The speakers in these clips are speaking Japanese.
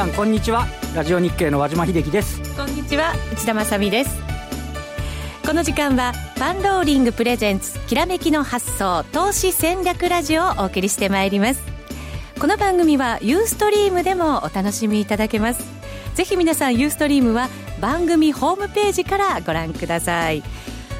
さんこんにちは。ラジオ日経の和島秀樹です。こんにちは内田まさです。この時間はパンローリングプレゼンツきらめきの発想投資戦略ラジオをお送りしてまいります。この番組はユーストリームでもお楽しみいただけます。ぜひ皆さんユーストリームは番組ホームページからご覧ください。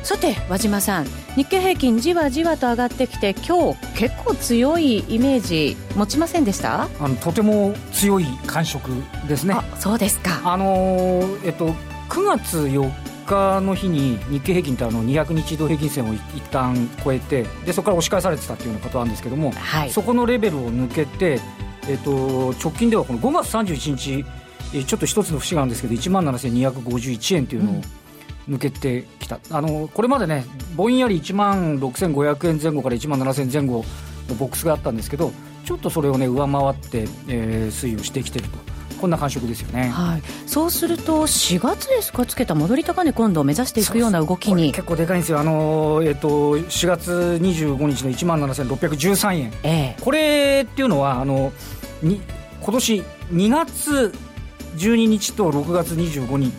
さて和島さん。日経平均じわじわと上がってきて今日結構強いイメージ持ちませんでした？あのとても強い感触ですね。そうですか。あのー、えっと9月4日の日に日経平均ってあの200日移動平均線を一旦超えてでそこから押し返されてたっていうようなことなんですけども、はい、そこのレベルを抜けて、えっと、直近ではこの5月31日ちょっと一つの節があるんですけど1万7251円というのを、うん抜けてきた。あのこれまでねぼんやり1万6500円前後から1万7000円前後のボックスがあったんですけどちょっとそれをね上回って、えー、推移をしてきてると。こんな感触ですよね、はい、そうすると4月ですか？つけた戻り高値今度目指していくような動きに。結構でかいんですよ。あの、えーと、4月25日の1万7613円、えー、これっていうのはあのに今年2月12日と6月25日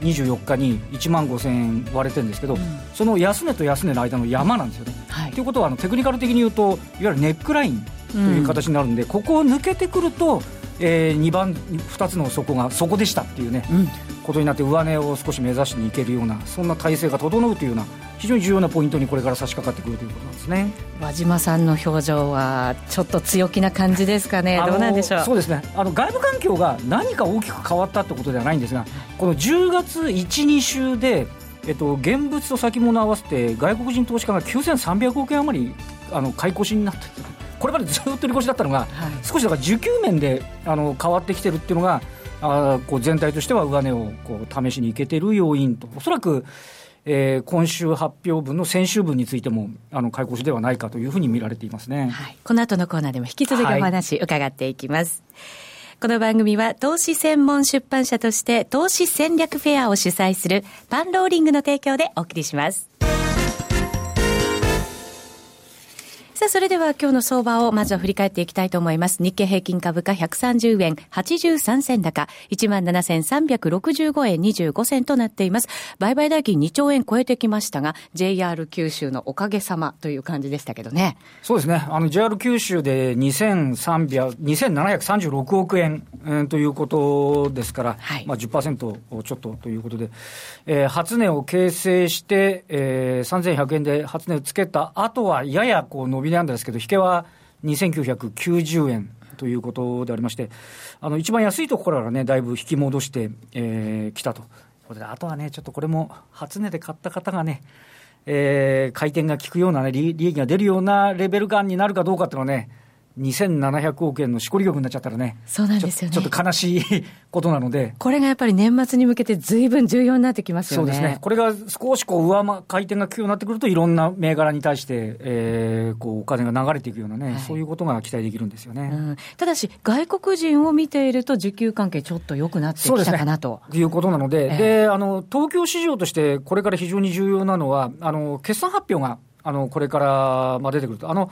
24日に1万5000円割れてるんですけど、うん、その安値と安値の間の山なんですよね。はい、ということはあのテクニカル的に言うといわゆるネックラインという形になるんで、うん、ここを抜けてくると、えー、2番2つの底がそこでしたっていうね、うん、ことになって上値を少し目指しにいけるようなそんな体制が整うというような非常に重要なポイントにこれから差し掛かってくるということなんですね。和島さんの表情はちょっと強気な感じですかね。どうなんでしょう。そうですね。あの外部環境が何か大きく変わったってことではないんですがこの10月12週でえっと、現物と先物合わせて外国人投資家が9300億円余りあの買い越しになってこれまでずっと売り越しだったのが、はい、少しだから需給面であの変わってきてるっていうのがあこう全体としては上値をこう試しにいけてる要因とおそらくえー、今週発表分の先週分についても、あの、買い越しではないかというふうに見られていますね。はい。この後のコーナーでも引き続きお話伺っていきます。はい、この番組は投資専門出版社として投資戦略フェアを主催するパンローリングの提供でお送りします。さあ、それでは今日の相場をまずは振り返っていきたいと思います。日経平均株価130円83銭高、17,365円25銭となっています。売買代金2兆円超えてきましたが、JR 九州のおかげさまという感じでしたけどね。そうですね。あの、JR 九州で2300、2736億円、えー、ということですから、はい、まあ10%ちょっとということで、えー、初値を形成して、えー、3100円で初値をつけた後は、ややこう伸びびなんですけど、引けは2990円ということでありまして、あの一番安いところからね、だいぶ引き戻してき、えー、たと。あとはね、ちょっとこれも初値で買った方がね、えー、回転が効くようなね、利益が出るようなレベル感になるかどうかっていうのはね、2700億円のしこり玉になっちゃったらね、そうなんですよね。ちょっと悲しいことなので、これがやっぱり年末に向けて、ずいぶん重要になってきますよね。そうですね、これが少しこう上回転が効くようになってくると、いろんな銘柄に対して、えー、こうお金が流れていくようなね、はい、そういうことが期待できるんですよね、うん、ただし、外国人を見ていると、需給関係、ちょっと良くなってきたかなと。ね、いうことなので、えー、であの、東京市場として、これから非常に重要なのは、あの決算発表があのこれから、まあ、出てくると。あの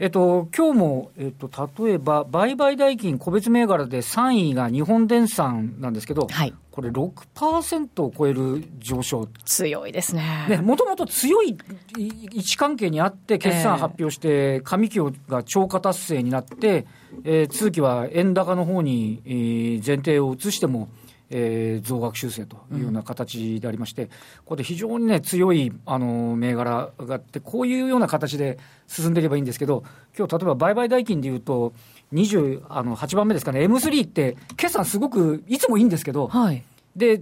えっと、今日も、えっと、例えば、売買代金個別銘柄で3位が日本電産なんですけど、はい、これ6%を超える上昇。強いですね。ね、もともと強い位置関係にあって、決算発表して、上期が超過達成になって、えー、通期は円高の方に、えー、前提を移しても、えー、増額修正というような形でありまして、うん、ここで非常にね、強いあの銘柄があって、こういうような形で進んでいけばいいんですけど、今日例えば売買代金でいうと、28番目ですかね、M3 って、決算すごくいつもいいんですけど、はい、で、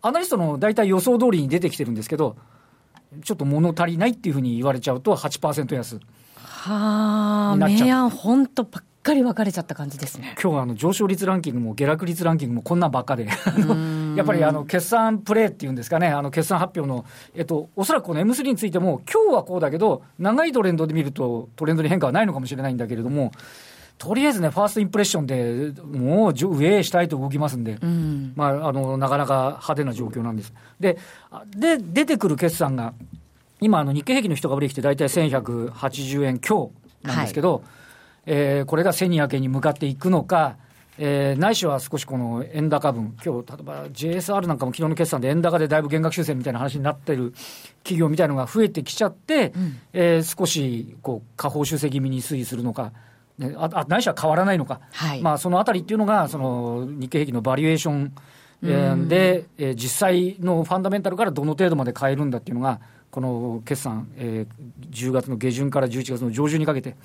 アナリストの大体予想通りに出てきてるんですけど、ちょっと物足りないっていうふうに言われちゃうと8%安。はあ、明暗本当かり分かれちゃった感じですね。今日はあの上昇率ランキングも下落率ランキングもこんなんばっかで。やっぱりあの決算プレーっていうんですかね、あの決算発表の、えっと、おそらくこの M3 についても、今日はこうだけど、長いトレンドで見ると、トレンドに変化はないのかもしれないんだけれども、とりあえずね、ファーストインプレッションでもう上へ下へと動きますんで、うん、まあ、あの、なかなか派手な状況なんです。で、で、出てくる決算が、今、あの、日経平均の人が売り来て大体1180円強なんですけど、はいえー、これが1200円に向かっていくのか、えー、ないしは少しこの円高分、今日例えば JSR なんかも昨日の決算で円高でだいぶ減額修正みたいな話になってる企業みたいなのが増えてきちゃって、うん、えー、少しこう下方修正気味に推移するのか、ね、ああないしは変わらないのか、はい、まあ、そのあたりっていうのが、その日経平均のバリエーション、えー、で、えー、実際のファンダメンタルからどの程度まで変えるんだっていうのが、この決算、えー、10月の下旬から11月の上旬にかけて、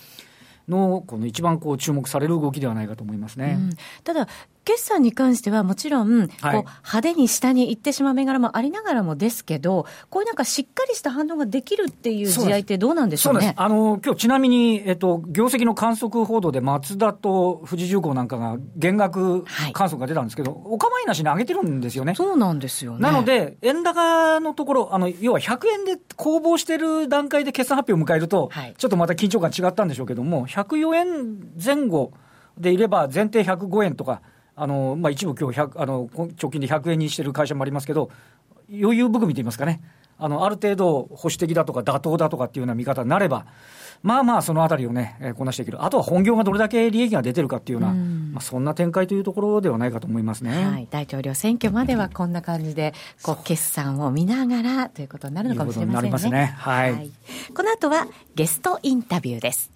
のこの一番こう注目される動きではないかと思いますね、うん、ただ、決算に関してはもちろん、こう派手に下に行ってしまう銘柄もありながらもですけど、こういうなんかしっかりした反応ができるっていう試合ってどうなんでしょうね？あの今日ちなみに、えっと、業績の観測報道で、マツダと富士重工なんかが減額観測が出たんですけど、はい、お構いなしに上げてるんですよね。そうなんですよね。なので、円高のところ、あの要は100円で攻防してる段階で決算発表を迎えると、はい、ちょっとまた緊張感違ったんでしょうけども、104円前後でいれば、前提105円とか。あのまあ、一部今日あの直近で100円にしてる会社もありますけど、余裕含みといいますかね、あのある程度、保守的だとか妥当だとかっていうような見方になれば、まあまあ、そのあたりをね、えー、こなしていける、あとは本業がどれだけ利益が出てるかっていうような、まあ、そんな展開というところではないかと思いますね、はい、大統領選挙まではこんな感じで、こう決算を見ながらということになるのかもしれませんね。ね。はい、はい、この後はゲストインタビューです。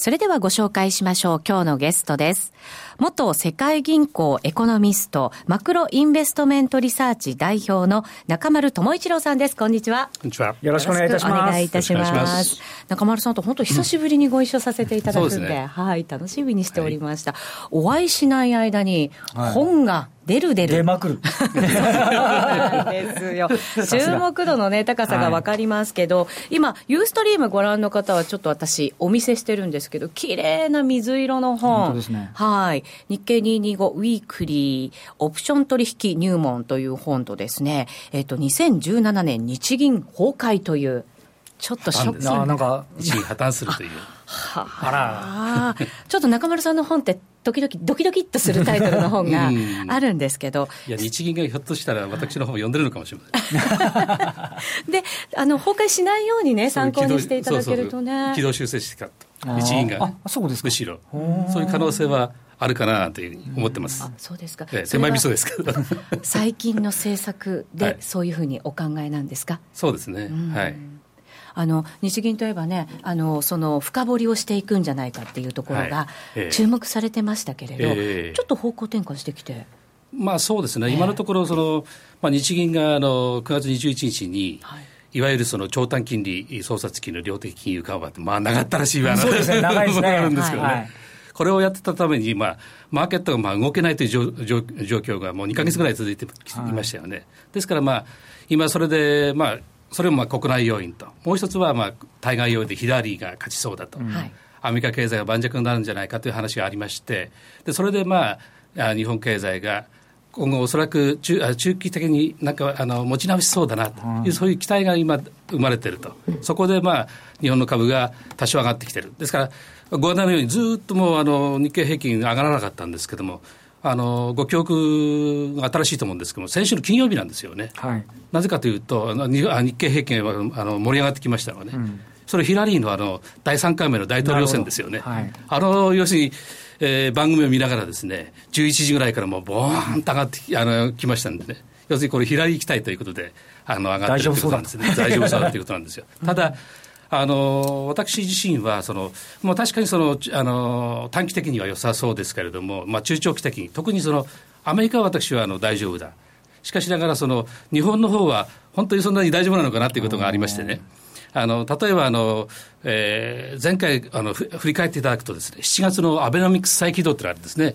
それではご紹介しましょう。今日のゲストです。元世界銀行エコノミスト、マクロインベストメントリサーチ代表の中丸智一郎さんです。こんにちは。こんにちは。よろしくお願いいたします。お願いいたします。中丸さんと本当久しぶりにご一緒させていただくんで、うんでね、はい、楽しみにしておりました。はい、お会いしない間に、本が、はい出る出る。出まくる。ですよ。注目度のね、高さがわかりますけど、はい、今、 Ustream ご覧の方はちょっと私、お見せしてるんですけど、綺麗な水色の本。ね。はい。日経225ウィークリー、オプション取引入門という本とですね、えっ、ー、と、2017年日銀崩壊という、ちょっとショックな。なんか、日銀破綻するという。はあら。ちょっと中丸さんの本って、時々ドキドキっとするタイトルの本が あるんですけど、いや日銀がひょっとしたら私の本を読んでるのかもしれませんであの崩壊しないようにね参考にしていただけるとね軌道修正してか日銀がそうですむしろそういう可能性はあるかなというふうに思ってます。あそうですか。ええ、狭い味噌ですけど。最近の政策でそういうふうにお考えなんですか？そうですね。はい。あの日銀といえばねあの、その深掘りをしていくんじゃないかっていうところが注目されてましたけれど、はいえ。ー、ちょっと方向転換してきて。まあ、そうですね、今のところその、まあ、日銀があの9月21日に、はい。いわゆるその長短金利操作付きの量的金融緩和って、まあ、長ったらしいわそうですね、長いですね。あるんですけどね。はいはい、これをやってたために、まあ、マーケットがまあ動けないという状状況がもう2か月ぐらい続いてい。ましたよね。ですから、まあ、今それで、まあ、それもまあ国内要因と、もう一つはまあ対外要因でヒラリーが勝ちそうだと、うん、アメリカ経済が盤石になるんじゃないかという話がありまして、でそれでまあ日本経済が今後、おそらく中中期的になんかあの持ち直しそうだなと。いう、うん、そういう期待が今、生まれていると、そこで、まあ、日本の株が多少上がってきてる、ですから、ご案内のようにずっともうあの日経平均上がらなかったんですけれども、あのご記憶が新しいと思うんですけども、先週の金曜日なんですよね、はい、なぜかというと、日経平均はあの盛り上がってきましたので、ね、うん、それ、ヒラリーのあの第3回目の大統領選ですよね、はい、あの要するに、えー、番組を見ながらですね、11時ぐらいからもうボーンと上がってあのきましたんでね、要するにこれ、ヒラリー行きたいということで、あの上がってるということなんですね、大丈夫そうだと いうことなんですよ。ただあの私自身はその、もう確かにそのあの短期的には良さそうですけれども、まあ、中長期的に、特にそのアメリカは私はあの大丈夫だ、しかしながらその、日本の方は本当にそんなに大丈夫なのかなということがありましてね。あの例えばあの、えー、前回あの振り返っていただくとですね、7月のアベノミクス再起動というのがあるんですね。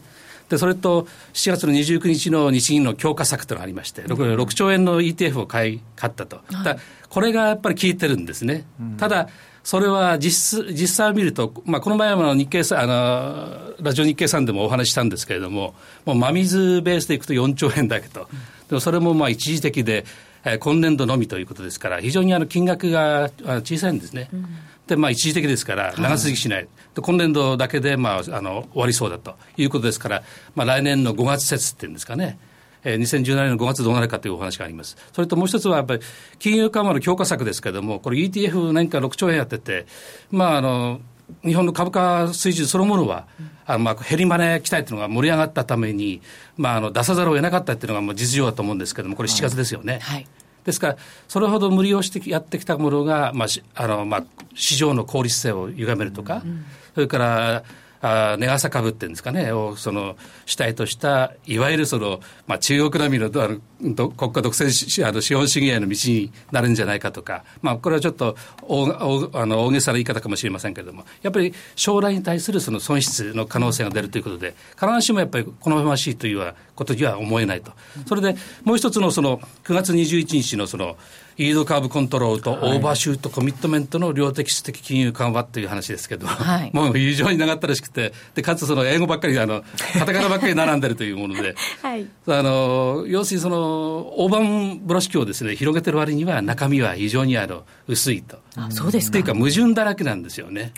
でそれと7月の29日の日銀の強化策というのがありまして、6, 6兆円の ETF を買い買ったと、はい、これがやっぱり効いてるんですね。うん、ただそれは実実際を見ると、まあ、この前は日経あのラジオ日経さんでもお話したんですけれども、もう真水ベースでいくと4兆円だけと、でもそれもまあ一時的で、えー、今年度のみということですから、非常にあの金額が小さいんですね。うんでまあ、一時的ですから、長続きしない、はい、で今年度だけで、まあ、あの終わりそうだと。いうことですから、まあ、来年の5月節っていうんですかね、えー、2017年の5月どうなるかというお話があります。それともう一つはやっぱり金融緩和の強化策ですけれども、これ ETF 年間6兆円やってて、まああの、日本の株価水準そのものは、あのまあ減りマネ期待というのが盛り上がったために、まあ、あの出さざるを得なかったというのがもう実情だと思うんですけれども、これ7月ですよね。はい、ですから、それほど無理をしてやってきたものが、まああのまあ、市場の効率性を歪めるとか、うん、それからあ値朝株っていうんですかね、をその主体とした、いわゆるその、まあ、中国並みのあの国家独占あの資本主義への道になるんじゃないかとか、まあ、これはちょっと大あの大げさな言い方かもしれませんけれども、やっぱり将来に対するその損失の可能性が出るということで、必ずしもやっぱり好ましいということには思えないと。それでもう一つのその9月21日のそのイードカーブコントロールとオーバーシュートコミットメントの量的質的金融緩和という話ですけど、はい、もう非常に長ったらしくて、でかつその英語ばっかり、あのカタカナばっかり並んでるというもので、はい、あの要するにその大盤風呂敷をですね広げてる割には中身は非常にあの薄いと。あそうですか。というか矛盾だらけなんですよね。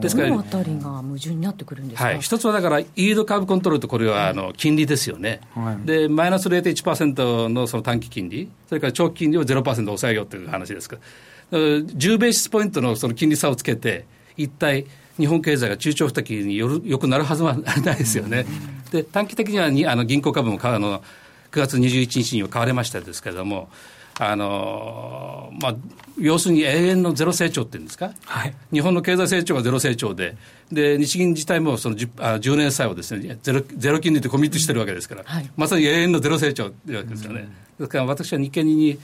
ですから、どのあたりが矛盾になってくるんですか？はい、一つはだからイードカーブコントロールとこれはあの金利ですよね。はい、でマイナス0.1%のその短期金利、それから長期金利を0%抑えようという話ですから、10ベーシスポイントのその金利差をつけて、一体日本経済が中長期的によよくなるはずはないですよね。で短期的にはにあの銀行株もあの9月21日には買われましたですけれども、あのまあ、要するに永遠のゼロ成長っていうんですか、はい、日本の経済成長がゼロ成長で、で日銀自体もその 10, あ10年債をですねゼロゼロ金利でコミットしてるわけですから、はい、まさに永遠のゼロ成長っていうわけですよね。ですから私は日経に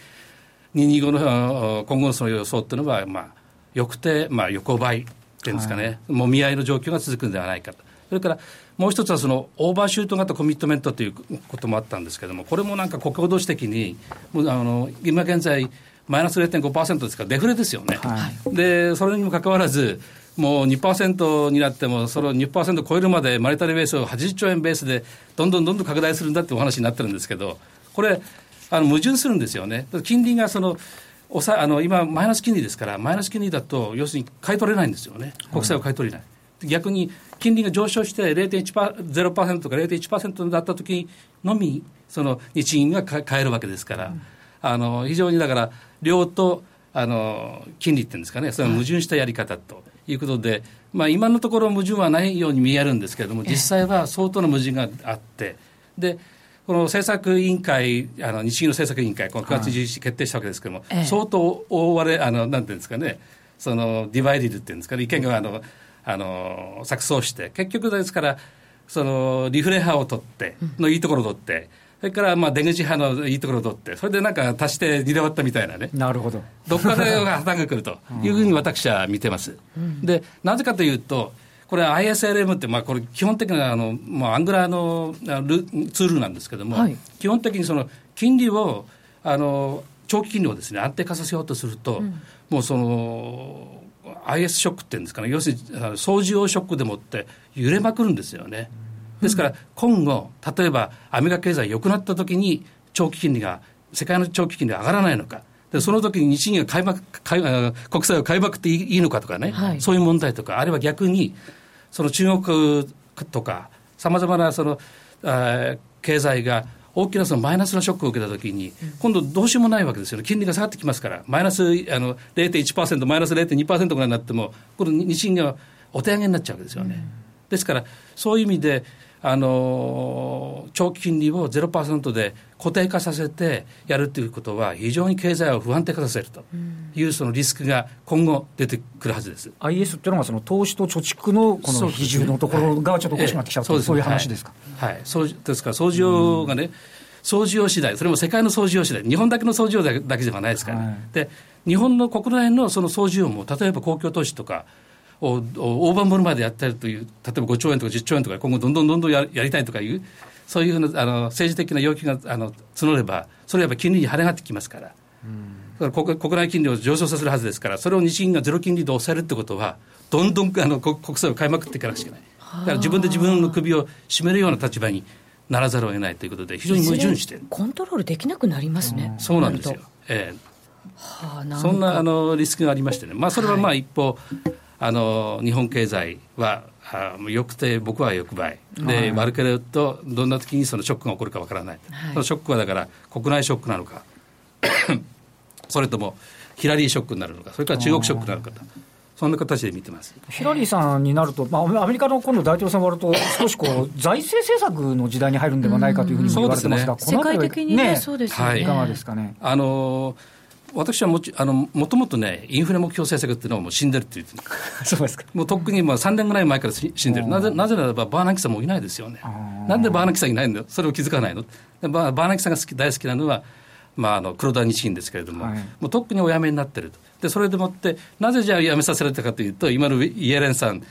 225の今後のその予想っていうのは、まあ、よくて、まあ、横ばいっていうんですかね、もみ合いの状況が続くんではないかと。それからもう一つはそのオーバーシュート型コミットメントということもあったんですけれども、これもなんか国土史的に、あの今現在、マイナス0.5%ですから、デフレですよね、はい、でそれにもかかわらず、もう2%になっても、その2%超えるまでマリタリーベースを80兆円ベースで、どんどんどんどん拡大するんだってお話になってるんですけど、これ、あの矛盾するんですよね。金利がそのおさあの今、マイナス金利ですから、マイナス金利だと、要するに買い取れないんですよね、国債を買い取れない。逆に金利が上昇して0.1%とか0.1%だったときのみ、その日銀が買えるわけですから、うん、あの非常にだから、量とあの金利っていうんですかね、それは矛盾したやり方ということで、まあ、今のところ矛盾はないように見えるんですけれども、実際は相当な矛盾があって、でこの政策委員会、あの日銀の政策委員会、この9月11日決定したわけですけれども、相当大割れ、あのなんていうんですかね、そのディバイディルっていうんですかね、意見があの、あの錯綜して、結局ですから、そのリフレ派を取って、のいいところを取って、それからまあ出口派のいいところを取って、それでなんか足して2で割ったみたいなね、なるほど。どっかで破綻が来るというふうに私は見てます。うん、でなぜかというと、これ ISLM って、まあ、これ基本的なあの、まあ、アングラーのルツールなんですけども、はい、基本的にその金利をあの長期金利をですね安定化させようとすると、うん、もうその IS ショックっていうんですかね、要するに操縦用ショックでもって揺れまくるんですよね。ですから今後、例えばアメリカ経済良くなったときに長期金利が、世界の長期金利が上がらないのか。でその時に日銀が買いま買い国債を買いまくっていいのかとかね、はい、そういう問題とか、あるいは逆に、その中国とか、さまざまなそのあ経済が大きなそのマイナスのショックを受けたときに、今度どうしようもないわけですよね、金利が下がってきますから、マイナスあの0.1%、マイナス0.2%ぐらいになっても、この日銀がお手上げになっちゃうわけですよね。ですから、そういう意味で、あの長期金利を0%で固定化させてやるということは、非常に経済を不安定化させるというそのリスクが今後出てくるはずです。IS っていうのはその投資と貯蓄のこの比重のところがちょっとおかしくなってきたと、そういう話ですか？はい、そうですから、掃除用がね、掃除用次第、それも世界の掃除用次第、日本だけの掃除用だけではないですから、はい、で日本の国内のその掃除用も、例えば公共投資とか、を大盤振るまでやったりという、例えば5兆円とか10兆円とか、今後どんどんどんどんややりたいとかいう、そういうふうなあの政治的な要求があの募れば、それはやっぱり金利に跳ね上がってきますから。だから国国内金利を上昇させるはずですから、それを日銀がゼロ金利で抑えるってことは、どんどんあの国債を買いまくっていかなくちゃいけない。だから自分で自分の首を絞めるような立場にならざるを得ないということで、非常に矛盾してコントロールできなくなりますね。そうなんですよ。ええはあ、そんなあのリスクがありましてね、まあ、それはまあ一方、はいあの日本経済はあよくて僕は欲倍で、悪ければとどんな時にそのショックが起こるかわからない、はい、そのショックはだから国内ショックなのか それともヒラリーショックになるのかそれから中国ショックになるのかと。そんな形で見てます。ヒラリーさんになると、まあ、アメリカの今度、大統領選終わると、少しこう財政政策の時代に入るんではないかというふうに言われてますが、世界的にね、そうですね、い、かがですかね？あのー私はもちあのもともとね、インフレ目標政策っていうのはもう死んでるって言って そうですか。もうとっくにまあ3年ぐらい前から死んでる、なぜなぜならばバーナキさんもいないですよね、なんでバーナキさんいないんだよ、それを気づかないの、バーナキさんが好き大好きなのは、まあ、あの黒田日銀ですけれども、はい、もうとっくにお辞めになってると、でそれでもって、なぜじゃあ辞めさせられたかというと、今のイエレンさん、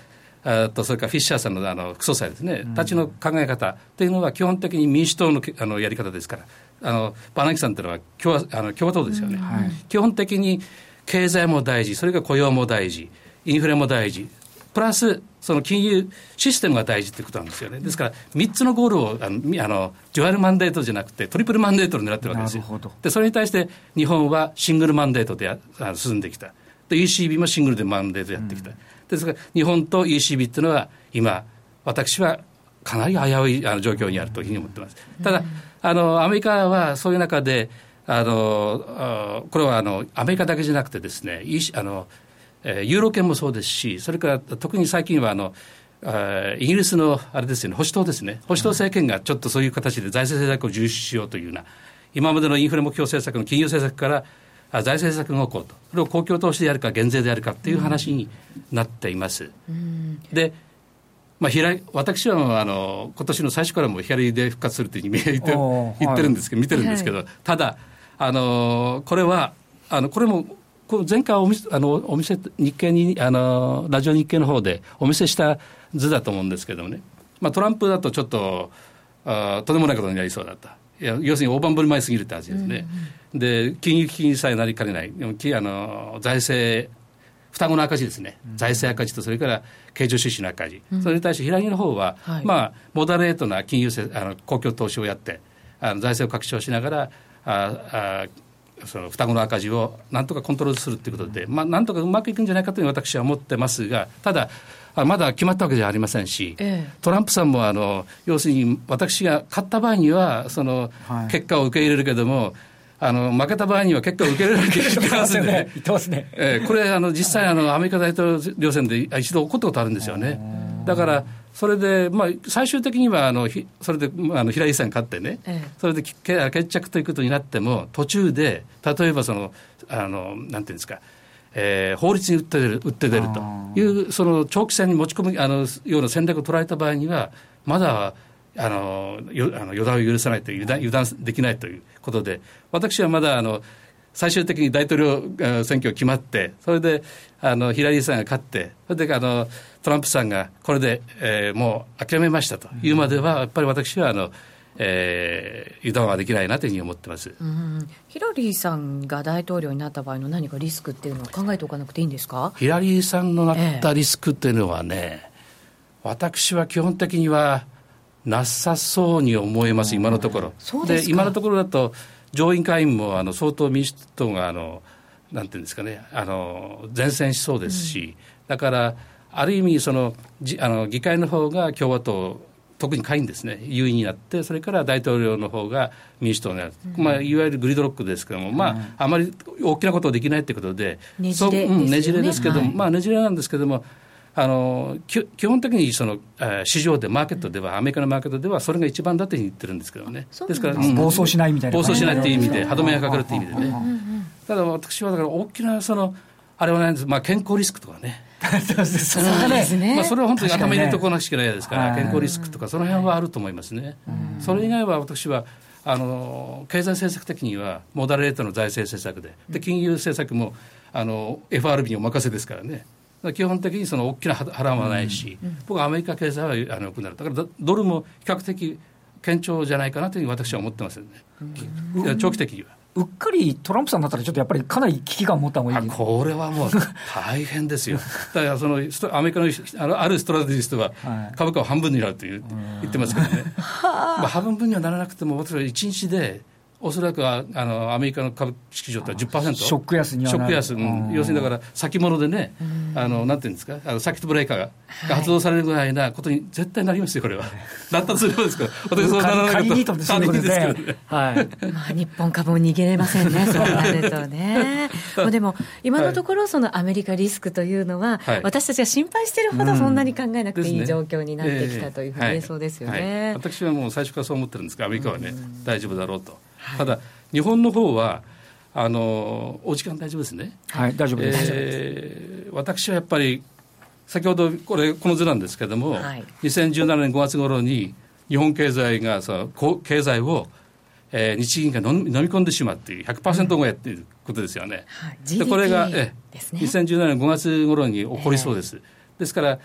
あとそれからフィッシャーさんのあの副総裁ですね、たちの考え方というのは、基本的に民主党のあのやり方ですから、あのバーナキさんというのは共和あの共和党ですよね、はい、基本的に経済も大事、それから雇用も大事、インフレも大事、プラス、その金融システムが大事ということなんですよね。ですから、3つのゴールを、あの、あのデュアルマンデートじゃなくて、トリプルマンデートを狙ってるわけですよ。で、それに対して日本はシングルマンデートであ進んできた。で、ECB もシングルでマンデートやってきた。うん、ですから、日本と ECB っていうのは、今、私はかなり危ういあの状況にあるというふうに思ってます。ただ、あの、アメリカはそういう中で、あの、これはあの、アメリカだけじゃなくてですね、あの、ユーロ圏もそうですし、それから特に最近はあの、イギリスのあれですよね、保守党ですね、保守党政権がちょっとそういう形で財政政策を重視しようというような、今までのインフレ目標政策の金融政策から財政政策が動こうと、それを公共投資でやるか、減税でやるかっていう話になっています。うん、でまあ、私はあの今年の最初からも左で復活するというふうに言ってるんですけど、見てるんですけど、ただあの、これはあのこれも前回お見あのお見せ日経にあのラジオ日経の方でお見せした図だと思うんですけどもね、まあ、トランプだとちょっとあとんでもないことになりそうだった。いや要するに大盤振る舞いすぎるって話ですね、うんうん、で金融危機にさえなりかねない。あの財政双子の赤字ですね、財政赤字とそれから経常収支の赤字、うん、それに対して平木の方は、はい、まあモダレートな金融あの公共投資をやってあの財政を拡張しながらああその双子の赤字をなんとかコントロールするということで、まあ、なんとかうまくいくんじゃないかという私は思ってますが、ただ、まだ決まったわけじゃありませんし、ええ、トランプさんもあの要するに私が勝った場合にはその結果を受け入れるけども、はいあの負けた場合には結果を受け入れなきゃいけません ね。言ってますね。えー、これあの実際あのアメリカ大統領選で一度起こったことあるんですよね。だからそれで、まあ、最終的にはあのそれであの平井さん勝ってね、ええ、それで決着ということになっても途中で例えばそのあのなんていうんですかえー、法律に打って出る打って出るというその長期戦に持ち込むあのような戦略を取られた場合にはまだあのよあの予断を許さないという油断油断できないということで私はまだあの最終的に大統領選挙決まってそれであのヒラリーさんが勝ってそれであのトランプさんがこれで、えー、もう諦めましたと。いうまではやっぱり私はあのえー、油断はできないなというふうに思ってます、うん、ヒラリーさんが大統領になった場合の何かリスクっていうのは考えておかなくていいんですか？ヒラリーさんのなったリスクっていうのはね、えー、私は基本的にはなさそうに思えます、今のところ。で今のところだと、上院会員もあの相当民主党があの、なんていうんですかね、あの前線しそうですし、うん、だから、ある意味そのじあの、議会の方が共和党、特に下院ですね、優位になって、それから大統領の方が民主党になる、うん、まあ、いわゆるグリドロックですけども、まあ、あまり大きなことできないということで、ねじれ、ね、ねじれですけども、はい、まあ、ねじれなんですけども、あの基本的にその、えー、市場で、マーケットでは、アメリカのマーケットでは、それが一番だというふうに言ってるんですけどね、ですから、暴走しないみたいな、暴走しないという意味で、歯止めがかかるという意味でね、ただ私はだから、大きなその、あれはないんです、まあ、健康リスクとかね。そうですね。まあ、それは本当に頭に入れておかなきゃいけないですから、健康リスクとか、その辺はあると思いますね。それ以外は私は、あの経済政策的には、モダレートの財政政策で、で金融政策もあの FRB にお任せですからね。基本的にその大きな波乱はないし、うんうん、僕はアメリカ経済はあの良くなる、だからドルも比較的堅調じゃないかなというふうに私は思ってますよね、うん、長期的には。うっかりトランプさんだったら、ちょっとやっぱりかなり危機感を持った方がいい。これはもう大変ですよ、だからそのアメリカのあのあるストラテジストは、株価を半分になるという言ってますけどね、まあ、半分にはならなくても、私は1日でおそらくはあのアメリカの株式市場って10%ショック安にはショック安、うん、要するにだから先物でね、あのなんていうんですか？あのサーキットブレーカーが,、発動されるぐらいなことに絶対なりますよこれは。なったとすればですから。私そうならないと。仮にですけどね、はい。まあ、日本株も逃げれませんね。そうなるとね。でも今のところそのアメリカリスクというのは、はい、私たちが心配しているほどそんなに考えなくていい状況になってきたというふうに言えそうですよね、私はもう最初からそう思ってるんですがアメリカはね、大丈夫だろうと。ただ、日本の方はあのお時間大丈夫ですね。はい、大丈夫です。えー、私はやっぱり先ほどこれこの図なんですけれども、はい、2017年5月頃に日本経済がその経済を、えー、日銀が飲み込んでしまうっていう100%超えっていうことですよね。はい、でこれが、えー、2017年5月頃に起こりそうです。えー、ですから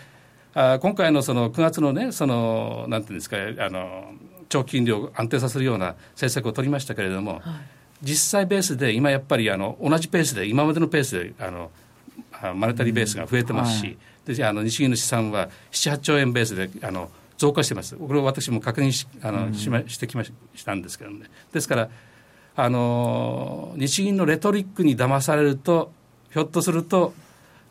あ今回のその9月のねそのなんていうんですかあの長期金利を安定させるような政策を取りましたけれども、はい、実際ベースで今やっぱりあの同じペースで今までのペースであのマネタリーベースが増えてますし、うんはい、であの日銀の資産は7、8兆円ベースであの増加してます、これを私も確認しあの、うん、しましてきましたんですけどね。ですからあの日銀のレトリックに騙されるとひょっとすると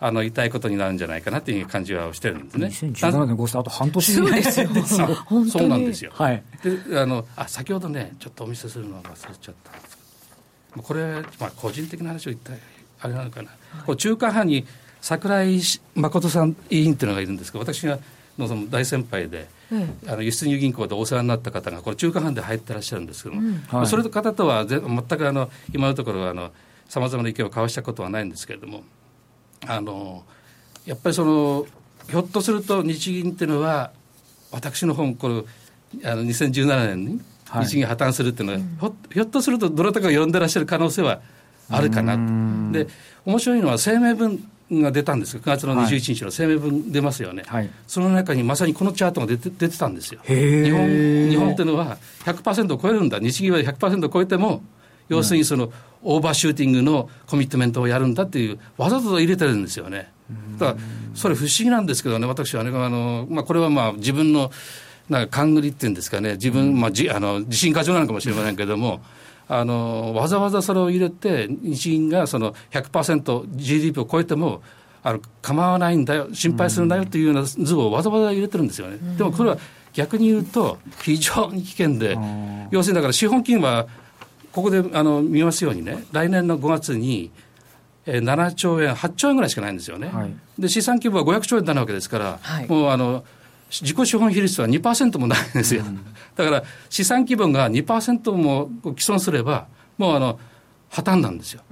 あの痛いことになるんじゃないかなという感じはしてるんですね。2017年5月あと半年そうですよ。そうなんですよ。はい。であのあ先ほどねちょっとお見せするのは忘れちゃったんですこれまあ個人的な話を言ったあれなのかな。はい、こう中間派に櫻井誠さん委員っていうのがいるんですけど私がのその大先輩で、うん、あの輸出入銀行でお世話になった方がこれ中間班で入ってらっしゃるんですけども、うんはい、それと方とは全くあの今のところはさまざまな意見を交わしたことはないんですけれどもあのやっぱりそのひょっとすると日銀っていうのは私の本これあの2017年に日銀破綻するっていうのは、はい、ひょっとするとどなたかが呼んでらっしゃる可能性はあるかなで面白いのは声明文が出たんです9月の21日の声明文出ますよね、はい、その中にまさにこのチャートが出て出てたんですよ。日本日本っていうのは100%を超えるんだ。日銀は100%を超えても要するにそのオーバーシューティングのコミットメントをやるんだっていう、わざと入れてるんですよね。だから、それ不思議なんですけどね、私はね、あのまあ、これはまあ自分のなんか勘繰りっていうんですかね、自分、まあ、じあの自信過剰なのかもしれませんけれども、あのわざわざそれを入れて、日銀がその 100%GDP を超えても、あの構わないんだよ、心配するんだよっていうような図をわざわざ入れてるんですよね。でもこれは逆に言うと、非常に危険で、要するにだから資本金はここであの見ますようにね、来年の5月に、えー、7兆円、8兆円ぐらいしかないんですよね。はい、で資産規模は500兆円になるわけですから、はい、もうあの自己資本比率は2%もないんですよ。うん、だから資産規模が2%も既存すれば、もうあの破綻なんですよ。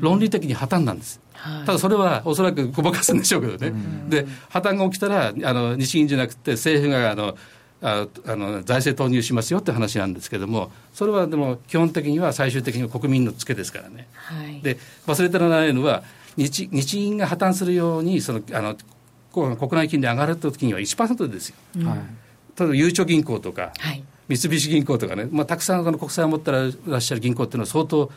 論理的に破綻なんです。はい、ただそれはおそらくごまかすんでしょうけどね。で、破綻が起きたら、あの日銀じゃなくて政府があのああの財政投入しますよって話なんですけれども、それはでも基本的には最終的には国民のツケですからね。はい、で忘れてられないのは日、日銀が破綻するようにそのあの国内金利上がるときには1%ですよ。うん、例えばゆうちょ銀行とか、はい、三菱銀行とかね、まあ、たくさんあの国債を持ってらっしゃる銀行っていうのは相当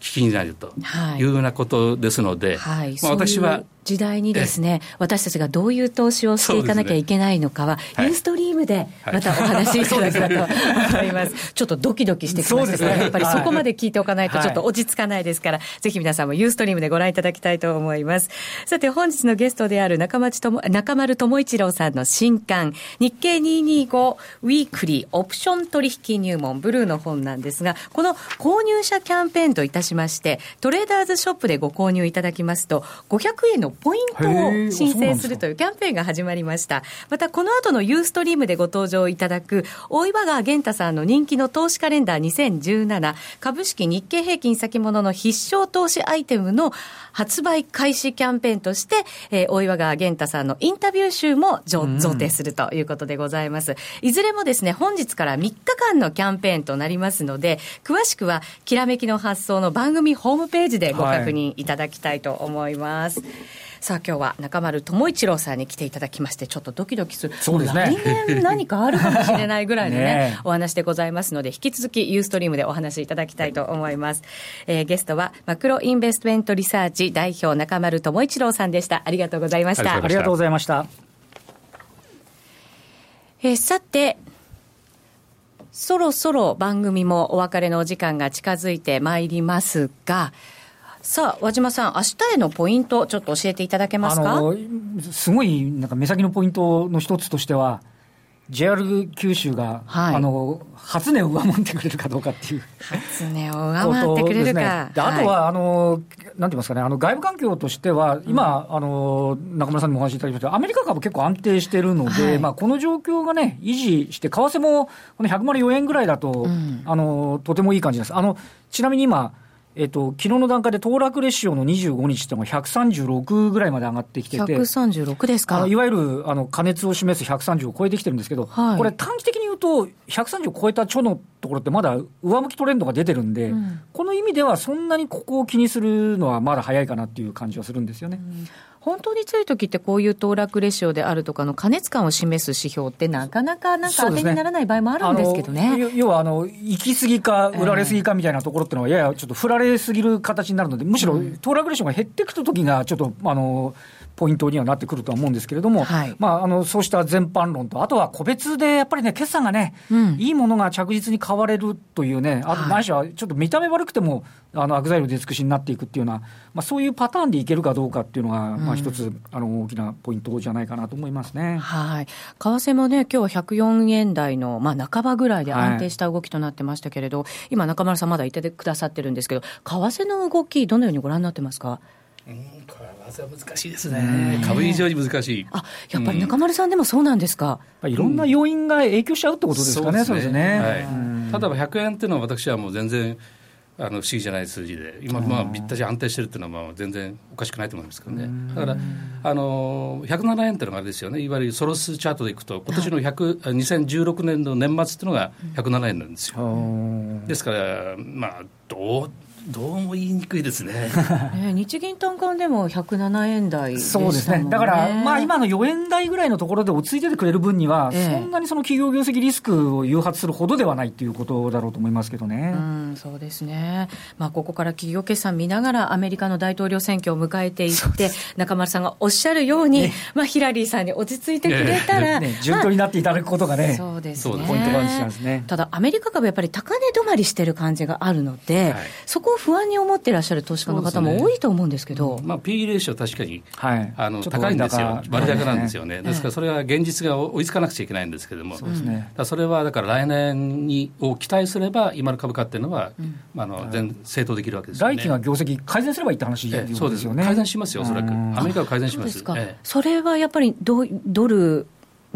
危機になると。い。うようなことですので、はい、まあ、私は時代にですね、私たちがどういう投資をしていかなきゃいけないのかは、ユーストでまたお話しいただけたと思います。ちょっとドキドキしてきましたけど、ね、やっぱりそこまで聞いておかないとちょっと落ち着かないですから、ぜひ皆さんもユーストリームでご覧いただきたいと思います。さて、本日のゲストである中町とも中丸智一郎さんの新刊、日経225ウィークリーオプション取引入門ブルーの本なんですが、この購入者キャンペーンといたしまして、トレーダーズショップでご購入いただきますと、500円のポイントを申請するというキャンペーンが始まりました。またこの後のユーストリームでご登場いただく大岩川源太さんの人気の投資カレンダー2017株式日経平均先物の必勝投資アイテムの発売開始キャンペーンとして、えー、大岩川源太さんのインタビュー集も贈呈するということでございます。いずれもですね、本日から3日間のキャンペーンとなりますので、詳しくは、きらめきの発想の番組ホームページでご確認いただきたいと思います。はいさあ今日は中丸智一郎さんに来ていただきましてちょっとドキドキする。そうですね。来年何かあるかもしれないぐらいのね ね、お話でございますので引き続きユーストリームでお話しいただきたいと思います、えー、ゲストはマクロインベストメントリサーチ代表中丸智一郎さんでした。ありがとうございました。ありがとうございました。えー、さてそろそろ番組もお別れのお時間が近づいてまいりますが、さあ、和島さん、明日へのポイント、ちょっと教えていただけますか？すごい、なんか目先のポイントの一つとしては、JR 九州が、はい、あの初値を上回ってくれるかどうかっていう。初値を上回ってくれるか。ね、あとは、はい、あの、なんて言いますかね、あの外部環境としては、今、うん、あの、中村さんにもお話しいただきましたアメリカ株結構安定してるので、はい、まあ、この状況がね、維持して、為替もこの104円ぐらいだと、うん、あの、とてもいい感じです。あの、ちなみに今、えっと昨日の段階で騰落レシオの25日っていうのが136ぐらいまで上がってきてて、136ですか。いわゆるあの加熱を示す130を超えてきてるんですけど、はい、これ、短期的に言うと、130を超えたちょのところって、まだ上向きトレンドが出てるんで、うん、この意味では、そんなにここを気にするのはまだ早いかなっていう感じはするんですよね。うん本当に強い時ってこういう騰落レシオであるとかの過熱感を示す指標ってなかなかなんか当てにならない場合もあるんですけどね。ね要はあの行き過ぎか売られすぎかみたいなところっていうのはややちょっと振られすぎる形になるので、むしろ騰落レシオが減っていくと時がちょっとあのポイントにはなってくるとは思うんですけれども、はい、まあ、あのそうした全般論と、あとは個別でやっぱりね、決算がね、うん、いいものが着実に買われるというね、あとないしはちょっと見た目悪くても、あの悪材料出尽くしになっていくっていうような、まあ、そういうパターンでいけるかどうかっていうのが、まあ、一つ、あの大きなポイントじゃないかなと思いますね、はい、為替もね、今日は104円台の、まあ、半ばぐらいで安定した動きとなってましたけれど、はい、今、中丸さん、まだいてくださってるんですけど、為替の動き、どのようにご覧になってますか？うん、為替は難しいですね、株以上に難しい。あやっぱり中丸さんでもそうなんですか？いろんな要因が影響しちゃうってことですかね、そうですね。はい、ただ、100円っていうのは、私はもう全然、あの不思議じゃない数字で、今、まあ、びったし安定してるっていうのは、まあ、全然おかしくないと思いますけどね、だから、あの107円っていうのがあれですよね、いわゆるソロスチャートでいくと、今年の100、2016年の年末っていうのが107円なんですよ。ですから、まあ、どうどうも言いにくいですね。ね日銀短観でも107円台、そうですね、だから、まあ、今の4円台ぐらいのところで落ち着いててくれる分には、ええ、そんなにその企業業績リスクを誘発するほどではないということだろうと思いますけどね。うん、そうですね、まあ、ここから企業決算見ながら、アメリカの大統領選挙を迎えていって、中丸さんがおっしゃるように、ね、まあ、ヒラリーさんに落ち着いてくれたら、ね、順当になっていただくことがね、そうですね。ポイントなんですね。ただ、アメリカ株、やっぱり高値止まりしてる感じがあるので、はい、そこを不安に思ってらっしゃる投資家の方も多いと思うんですけど、ねまあ、PE レーション、確かに、はい、あの高いんですよ、割高。なんですよね、ですからそれは現実が追いつかなくちゃいけないんですけれども、そうですね、それはだから来年にを期待すれば、今の株価っていうのは、うん、あの全正当できるわけですよ、ね、来期が業績改善すればいいって話ですよね、そうです。改善しますよ、おそらく、アメリカは改善します。そええ、それはやっぱりドドル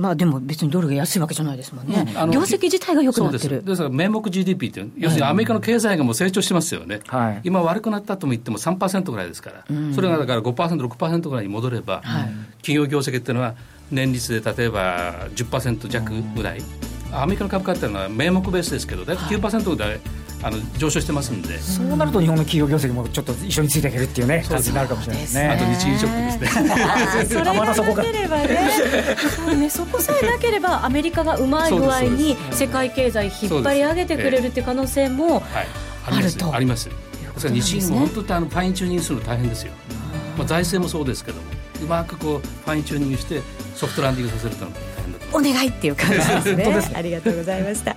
まあでも別にドルが安いわけじゃないですもんね、うん、業績自体が良くなってる。です。から名目 GDP っていう、要するにアメリカの経済がもう成長してますよね、はい、今、悪くなったとも言っても3%ぐらいですから、うん、それがだから5%、6%ぐらいに戻れば、はい、企業業績っていうのは、年率で例えば10%弱ぐらい、アメリカの株価っていうのは名目ベースですけど、大体9%ぐらい。あの上昇してますんで。そうなると日本の企業業績もちょっと一緒についていけるっていうね感じになるかもしれないですね。あと日銀ショックですね。それがなければね。そうねそこさえなければアメリカがうまい具合に世界経済引っ張り上げてくれるっていう可能性もあるとあります。ですから日銀も本当にあのファインチューニングするの大変ですよ。まあ財政もそうですけどもうまくこうファインチューニングしてソフトランディングさせるというのはお願いっていう感じですね。すありがとうございました